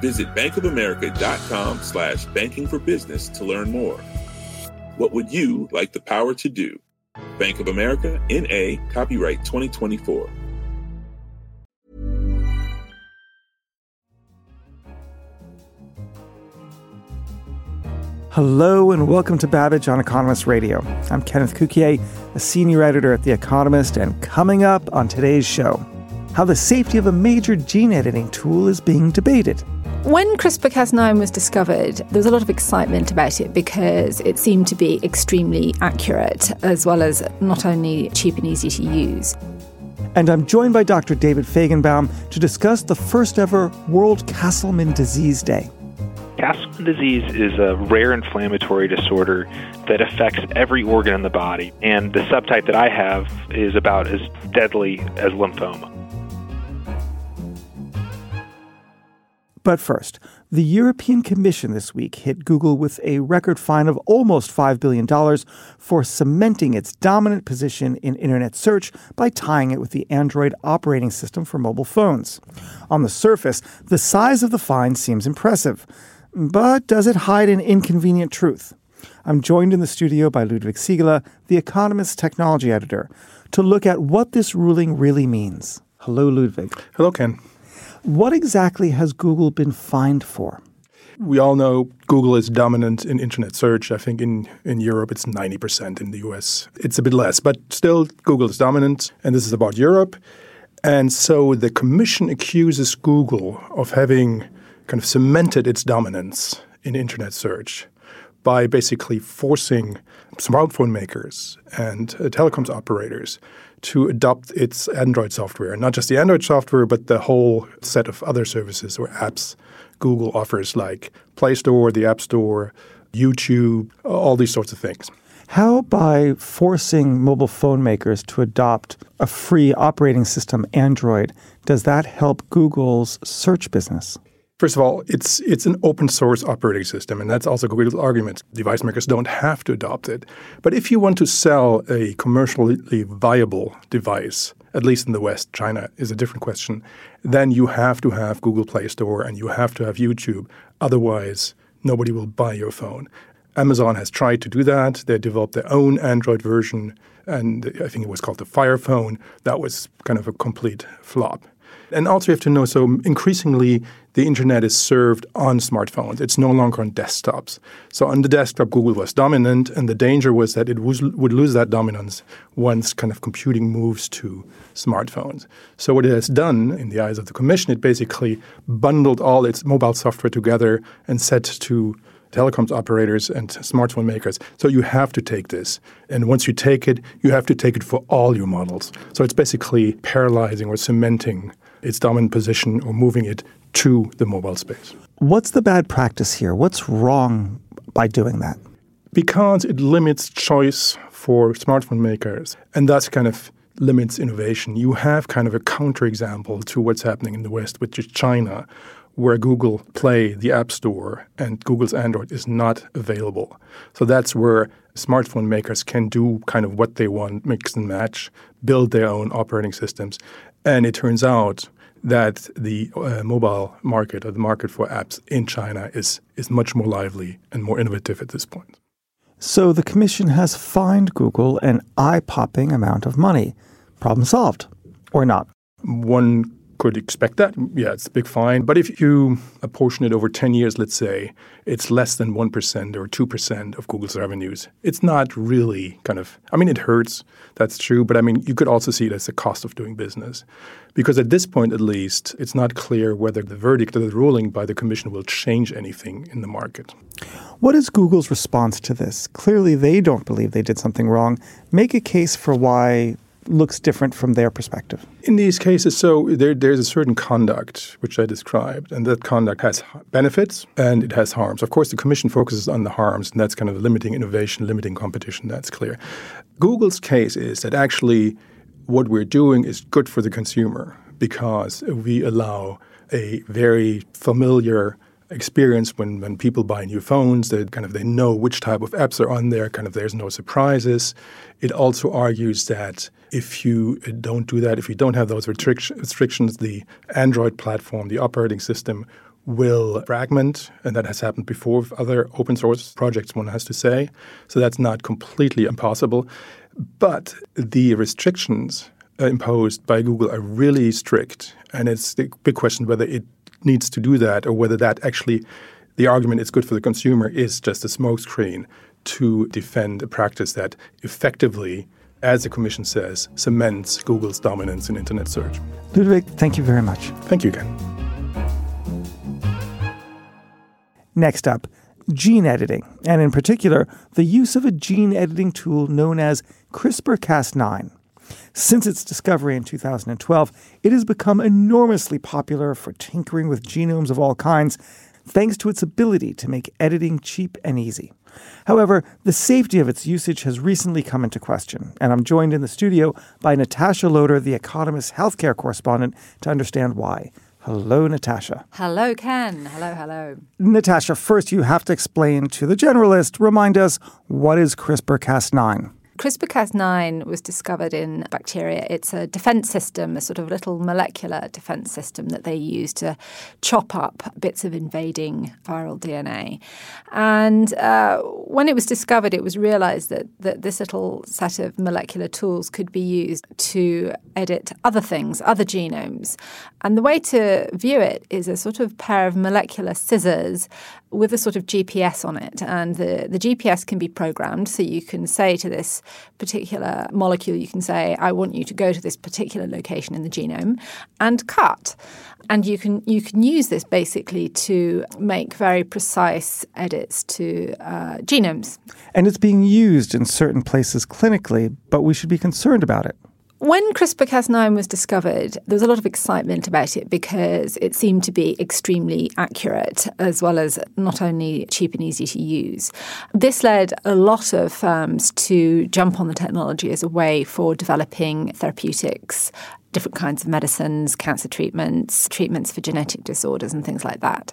Visit bankofamerica.com slash banking for business to learn more. What would you like the power to do? Bank of America, N.A., copyright 2024. Hello and welcome to Babbage on Economist Radio. I'm Kenneth Cukier, a senior editor at The Economist, and coming up on today's show, how the safety of a major gene editing tool is being debated. When CRISPR Cas9 was discovered, there was a lot of excitement about it because it seemed to be extremely accurate, as well as not only cheap and easy to use. And I'm joined by Dr. David Fajgenbaum to discuss the first ever World Castleman Disease Day. Castleman disease is a rare inflammatory disorder that affects every organ in the body, and the subtype that I have is about as deadly as lymphoma. But first, the European Commission this week hit Google with a record fine of almost $5 billion for cementing its dominant position in internet search by tying it with the Android operating system for mobile phones. On the surface, the size of the fine seems impressive. But does it hide an inconvenient truth? I'm joined in the studio by Ludwig Siegele, the Economist's technology editor, to look at what this ruling really means. Hello, Ludwig. Hello, Ken. What exactly has Google been fined for? We all know Google is dominant in internet search. I think in, in Europe it's 90%. In the US it's a bit less, but still Google is dominant. And this is about Europe. And so the commission accuses Google of having kind of cemented its dominance in internet search by basically forcing smartphone makers and uh, telecoms operators to adopt its Android software, not just the Android software, but the whole set of other services or apps Google offers, like Play Store, the App Store, YouTube, all these sorts of things. How, by forcing mobile phone makers to adopt a free operating system, Android, does that help Google's search business? First of all, it's it's an open source operating system, and that's also Google's argument. Device makers don't have to adopt it. But if you want to sell a commercially viable device, at least in the West, China is a different question, then you have to have Google Play Store and you have to have YouTube. Otherwise, nobody will buy your phone. Amazon has tried to do that. They developed their own Android version, and I think it was called the Fire Phone. That was kind of a complete flop. And also, you have to know so increasingly, the internet is served on smartphones. It's no longer on desktops. So, on the desktop, Google was dominant, and the danger was that it was, would lose that dominance once kind of computing moves to smartphones. So, what it has done, in the eyes of the Commission, it basically bundled all its mobile software together and said to telecoms operators and smartphone makers. So you have to take this. And once you take it, you have to take it for all your models. So it's basically paralyzing or cementing its dominant position or moving it to the mobile space. What's the bad practice here? What's wrong by doing that? Because it limits choice for smartphone makers and thus kind of limits innovation. You have kind of a counterexample to what's happening in the West, which is China, where Google Play, the App Store, and Google's Android is not available. So that's where smartphone makers can do kind of what they want, mix and match, build their own operating systems. And it turns out that the uh, mobile market or the market for apps in China is, is much more lively and more innovative at this point. So the Commission has fined Google an eye popping amount of money. Problem solved, or not? One could expect that. Yeah, it's a big fine. But if you apportion it over 10 years, let's say, it's less than 1% or 2% of Google's revenues. It's not really kind of, I mean, it hurts. That's true. But I mean, you could also see it as a cost of doing business. Because at this point, at least, it's not clear whether the verdict or the ruling by the Commission will change anything in the market. What is Google's response to this? Clearly, they don't believe they did something wrong. Make a case for why looks different from their perspective? In these cases, so there, there's a certain conduct which I described, and that conduct has benefits and it has harms. Of course, the Commission focuses on the harms, and that's kind of limiting innovation, limiting competition, that's clear. Google's case is that actually what we're doing is good for the consumer because we allow a very familiar experience when, when people buy new phones they kind of they know which type of apps are on there kind of there's no surprises. It also argues that if you uh, don't do that if you don't have those restrictions the android platform the operating system will fragment and that has happened before with other open source projects one has to say. So that's not completely impossible. But the restrictions uh, imposed by google are really strict and it's the big question whether it needs to do that or whether that actually the argument is good for the consumer is just a smokescreen to defend a practice that effectively, as the Commission says, cements Google's dominance in internet search. Ludwig, thank you very much. Thank you again. Next up, gene editing, and in particular, the use of a gene editing tool known as CRISPR Cas9. Since its discovery in 2012, it has become enormously popular for tinkering with genomes of all kinds, thanks to its ability to make editing cheap and easy. However, the safety of its usage has recently come into question, and I'm joined in the studio by Natasha Loder, the Economist healthcare correspondent, to understand why. Hello, Natasha. Hello, Ken. Hello, hello. Natasha, first you have to explain to the generalist, remind us, what is CRISPR Cas9? CRISPR-Cas9 was discovered in bacteria. It's a defense system, a sort of little molecular defense system that they use to chop up bits of invading viral DNA. And uh, when it was discovered, it was realized that, that this little set of molecular tools could be used to edit other things, other genomes. And the way to view it is a sort of pair of molecular scissors with a sort of GPS on it. And the, the GPS can be programmed. So you can say to this particular molecule, you can say, I want you to go to this particular location in the genome and cut. And you can you can use this basically to make very precise edits to uh, genomes. And it's being used in certain places clinically, but we should be concerned about it. When CRISPR Cas9 was discovered, there was a lot of excitement about it because it seemed to be extremely accurate as well as not only cheap and easy to use. This led a lot of firms to jump on the technology as a way for developing therapeutics different kinds of medicines, cancer treatments, treatments for genetic disorders, and things like that.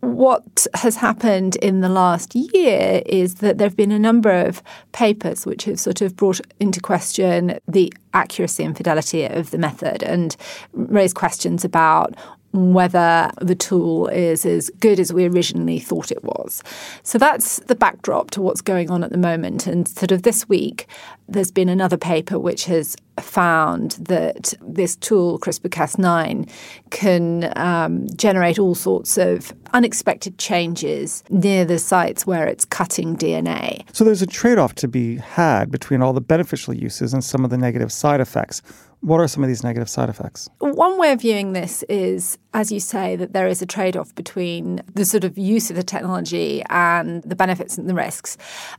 What has happened in the last year is that there have been a number of papers which have sort of brought into question the accuracy and fidelity of the method and raised questions about whether the tool is as good as we originally thought it was. So that's the backdrop to what's going on at the moment. And sort of this week, there's been another paper which has found that this tool, CRISPR Cas9, can um, generate all sorts of unexpected changes near the sites where it's cutting DNA. So there's a trade off to be had between all the beneficial uses and some of the negative side effects. What are some of these negative side effects? One way of viewing this is, as you say, that there is a trade off between the sort of use of the technology and the benefits and the risks.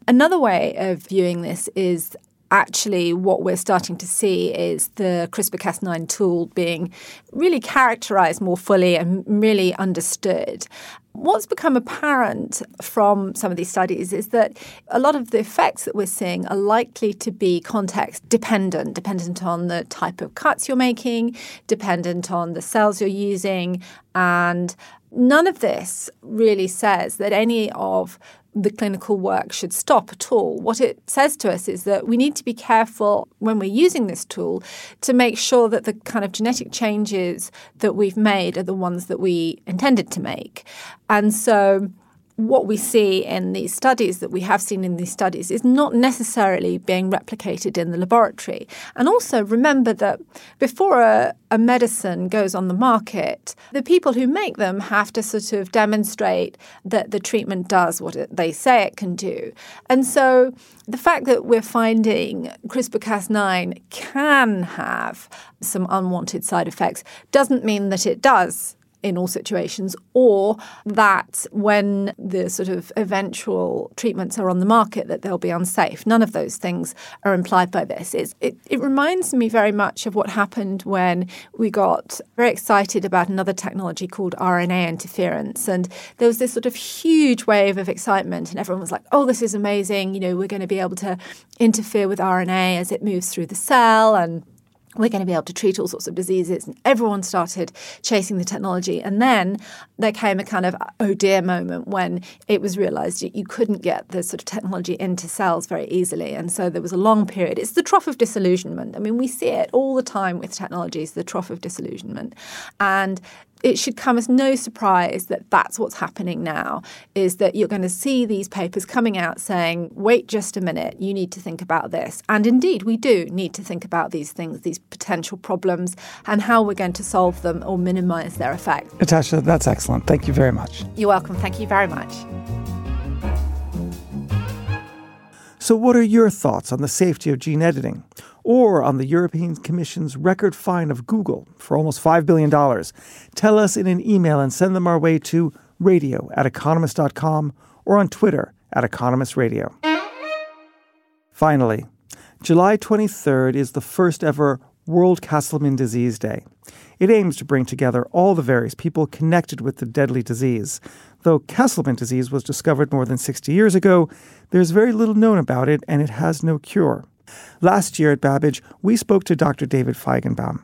Another way of viewing this is actually what we're starting to see is the CRISPR Cas9 tool being really characterized more fully and really understood. What's become apparent from some of these studies is that a lot of the effects that we're seeing are likely to be context dependent, dependent on the type of cuts you're making, dependent on the cells you're using, and none of this really says that any of the clinical work should stop at all. What it says to us is that we need to be careful when we're using this tool to make sure that the kind of genetic changes that we've made are the ones that we intended to make. And so what we see in these studies that we have seen in these studies is not necessarily being replicated in the laboratory. And also remember that before a, a, medicine goes on the market, the people who make them have to sort of demonstrate that the treatment does what it, they say it can do. And so the fact that we're finding CRISPR Cas9 can have some unwanted side effects doesn't mean that it does in all situations, or that when the sort of eventual treatments are on the market, that they'll be unsafe. None of those things are implied by this. It's, it, it reminds me very much of what happened when we got very excited about another technology called RNA interference. And there was this sort of huge wave of excitement, and everyone was like, oh, this is amazing. You know, we're going to be able to interfere with RNA as it moves through the cell and we're going to be able to treat all sorts of diseases. And everyone started chasing the technology. And then there came a kind of oh dear moment when it was realized you couldn't get the sort of technology into cells very easily. And so there was a long period. It's the trough of disillusionment. I mean, we see it all the time with technologies, the trough of disillusionment. And it should come as no surprise that that's what's happening now is that you're going to see these papers coming out saying wait just a minute you need to think about this. And indeed we do need to think about these things these potential problems and how we're going to solve them or minimize their effect. Natasha that's excellent. Thank you very much. You're welcome. Thank you very much. So what are your thoughts on the safety of gene editing or on the European Commission's record fine of Google for almost $5 billion, tell us in an email and send them our way to radio at economist.com or on Twitter at economistradio. Finally, July 23rd is the first ever World Castleman Disease Day. It aims to bring together all the various people connected with the deadly disease. Though Castleman disease was discovered more than 60 years ago, there's very little known about it and it has no cure. Last year at Babbage, we spoke to Dr. David Fajgenbaum.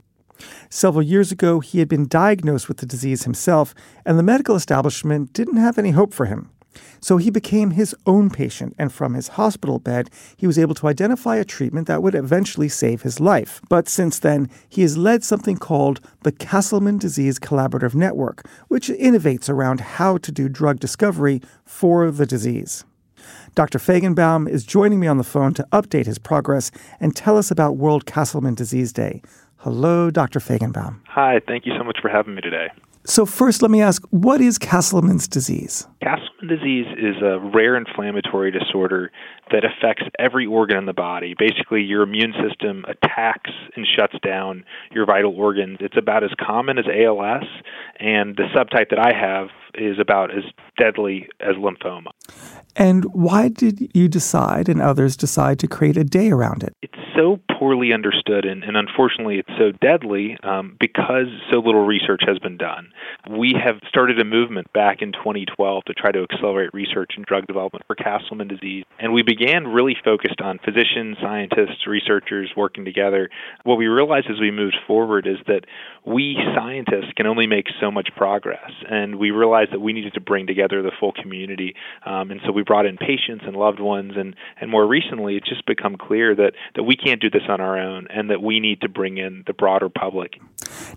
Several years ago, he had been diagnosed with the disease himself, and the medical establishment didn't have any hope for him. So he became his own patient, and from his hospital bed, he was able to identify a treatment that would eventually save his life. But since then, he has led something called the Castleman Disease Collaborative Network, which innovates around how to do drug discovery for the disease. Dr. Fajgenbaum is joining me on the phone to update his progress and tell us about World Castleman Disease Day. Hello, Dr. Fajgenbaum. Hi, thank you so much for having me today. So, first, let me ask what is Castleman's disease? Castleman disease is a rare inflammatory disorder that affects every organ in the body. Basically, your immune system attacks and shuts down your vital organs. It's about as common as ALS, and the subtype that I have is about as deadly as lymphoma. And why did you decide and others decide to create a day around it? It's so poorly understood, and, and unfortunately, it's so deadly um, because so little research has been done. We have started a movement back in 2012 to try to accelerate research and drug development for Castleman disease. And we began really focused on physicians, scientists, researchers working together. What we realized as we moved forward is that we scientists can only make so much progress. And we realized that we needed to bring together the full community. Um, and so we brought in patients and loved ones. And, and more recently, it's just become clear that, that we can't do this on our own and that we need to bring in the broader public.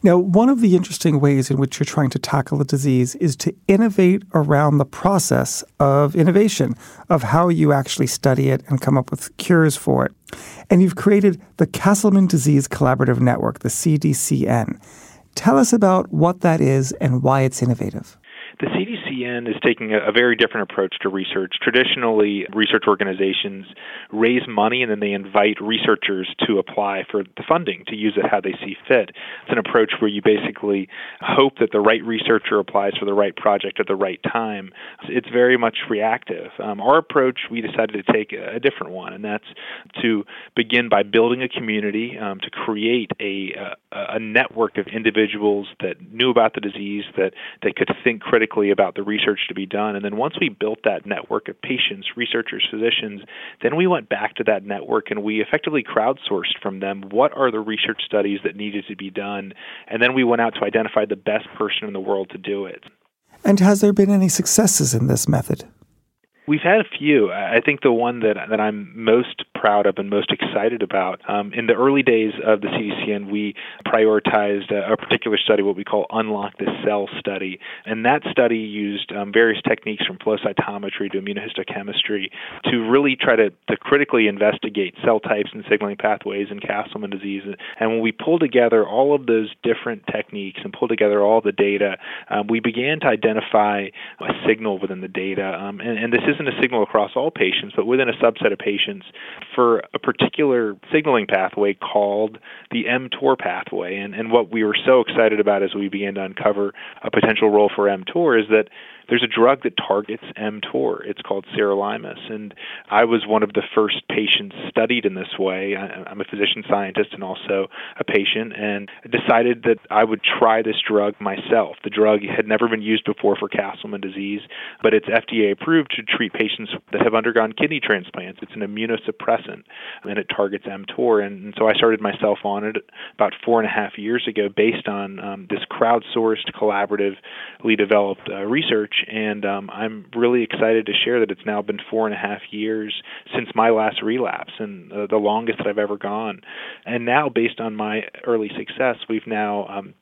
Now, one of the interesting ways in which you're trying to tackle the disease is to innovate around the process of innovation, of how you actually study it and come up with cures for it. And you've created the Castleman Disease Collaborative Network, the CDCN. Tell us about what that is and why it's innovative. The Is taking a, a, very different approach to research. Traditionally, research organizations raise money and then they invite researchers to apply for the funding to use it how they see fit. It's an approach where you basically hope that the right researcher applies for the right project at the right time. It's very much reactive. Um, our approach, we decided to take a, a, different one, and that's to begin by building a community, um, to create a, a, a network of individuals that knew about the disease, that, that could think critically about the research to be done. And then once we built that network of patients, researchers, physicians, then we went back to that network and we effectively crowdsourced from them what are the research studies that needed to be done. And then we went out to identify the best person in the world to do it. And has there been any successes in this method? We've had a few. I think the one that that I'm most proud of and most excited about. Um, in the early days of the CDCN, we prioritized a, a, particular study, what we call Unlock the Cell study, and that study used um, various techniques from flow cytometry to immunohistochemistry to really try to, to critically investigate cell types and signaling pathways in Castleman disease. And when we pulled together all of those different techniques and pulled together all the data, um, we began to identify a signal within the data. Um, and, and this isn't a signal across all patients, but within a subset of patients, for a particular signaling pathway called the mTOR pathway. And, and what we were so excited about as we began to uncover a potential role for mTOR is that there's a drug that targets mTOR. It's called sirolimus, and I was one of the first patients studied in this way. I'm a physician scientist and also a patient, and decided that I would try this drug myself. The drug had never been used before for Castleman disease, but it's FDA approved to treat patients that have undergone kidney transplants. It's an immunosuppressant, and it targets mTOR. And, so I started myself on it about four and a half years ago, based on um, this crowdsourced, collaboratively developed uh, research and um, I'm really excited to share that it's now been four and a half years since my last relapse, and uh, the longest that I've ever gone. And now, based on my early success, we've now um,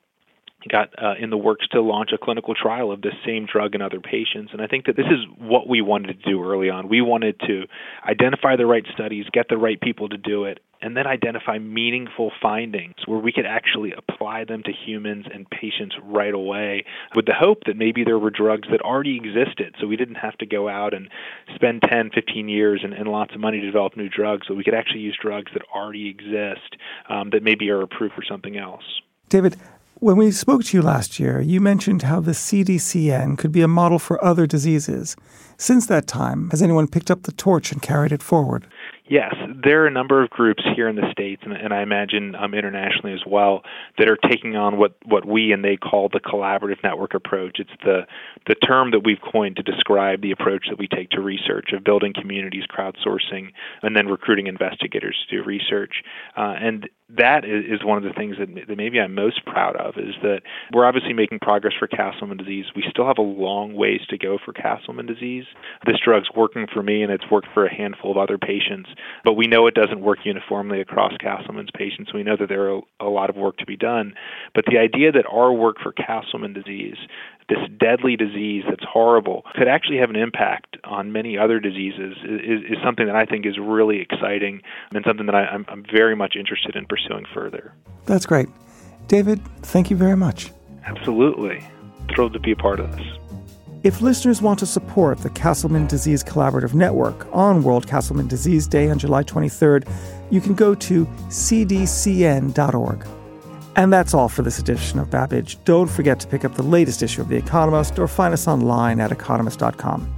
got uh, in the works to launch a clinical trial of this same drug in other patients. And I think that this is what we wanted to do early on. We wanted to identify the right studies, get the right people to do it, and then identify meaningful findings where we could actually apply them to humans and patients right away with the hope that maybe there were drugs that already existed so we didn't have to go out and spend 10 15 years and, and lots of money to develop new drugs so we could actually use drugs that already exist um, that maybe are approved for something else david when we spoke to you last year, you mentioned how the CDCN could be a model for other diseases. Since that time, has anyone picked up the torch and carried it forward? Yes, there are a number of groups here in the states, and, and I imagine um, internationally as well, that are taking on what, what we and they call the collaborative network approach. It's the the term that we've coined to describe the approach that we take to research of building communities, crowdsourcing, and then recruiting investigators to do research. Uh, and that is, one of the things that, that maybe I'm most proud of is that we're obviously making progress for Castleman disease. We still have a long ways to go for Castleman disease. This drug's working for me, and it's worked for a handful of other patients but we know it doesn't work uniformly across Castleman's patients. We know that there are a lot of work to be done. But the idea that our work for Castleman disease, this deadly disease that's horrible, could actually have an impact on many other diseases is, is something that I think is really exciting and something that I, I'm, I'm very much interested in pursuing further. That's great. David, thank you very much. Absolutely. Thrilled to be a part of this. If listeners want to support the Castleman Disease Collaborative Network on World Castleman Disease Day on July 23rd, you can go to cdcn.org. And that's all for this edition of Babbage. Don't forget to pick up the latest issue of The Economist or find us online at economist.com.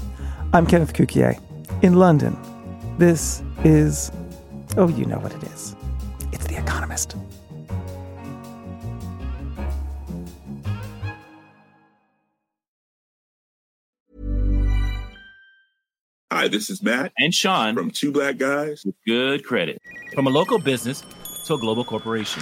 I'm Kenneth Cukier in London. This is, oh, you know what it is. It's The Economist. Hi, this is Matt and Sean from Two Black Guys with Good Credit. From a local business to a global corporation.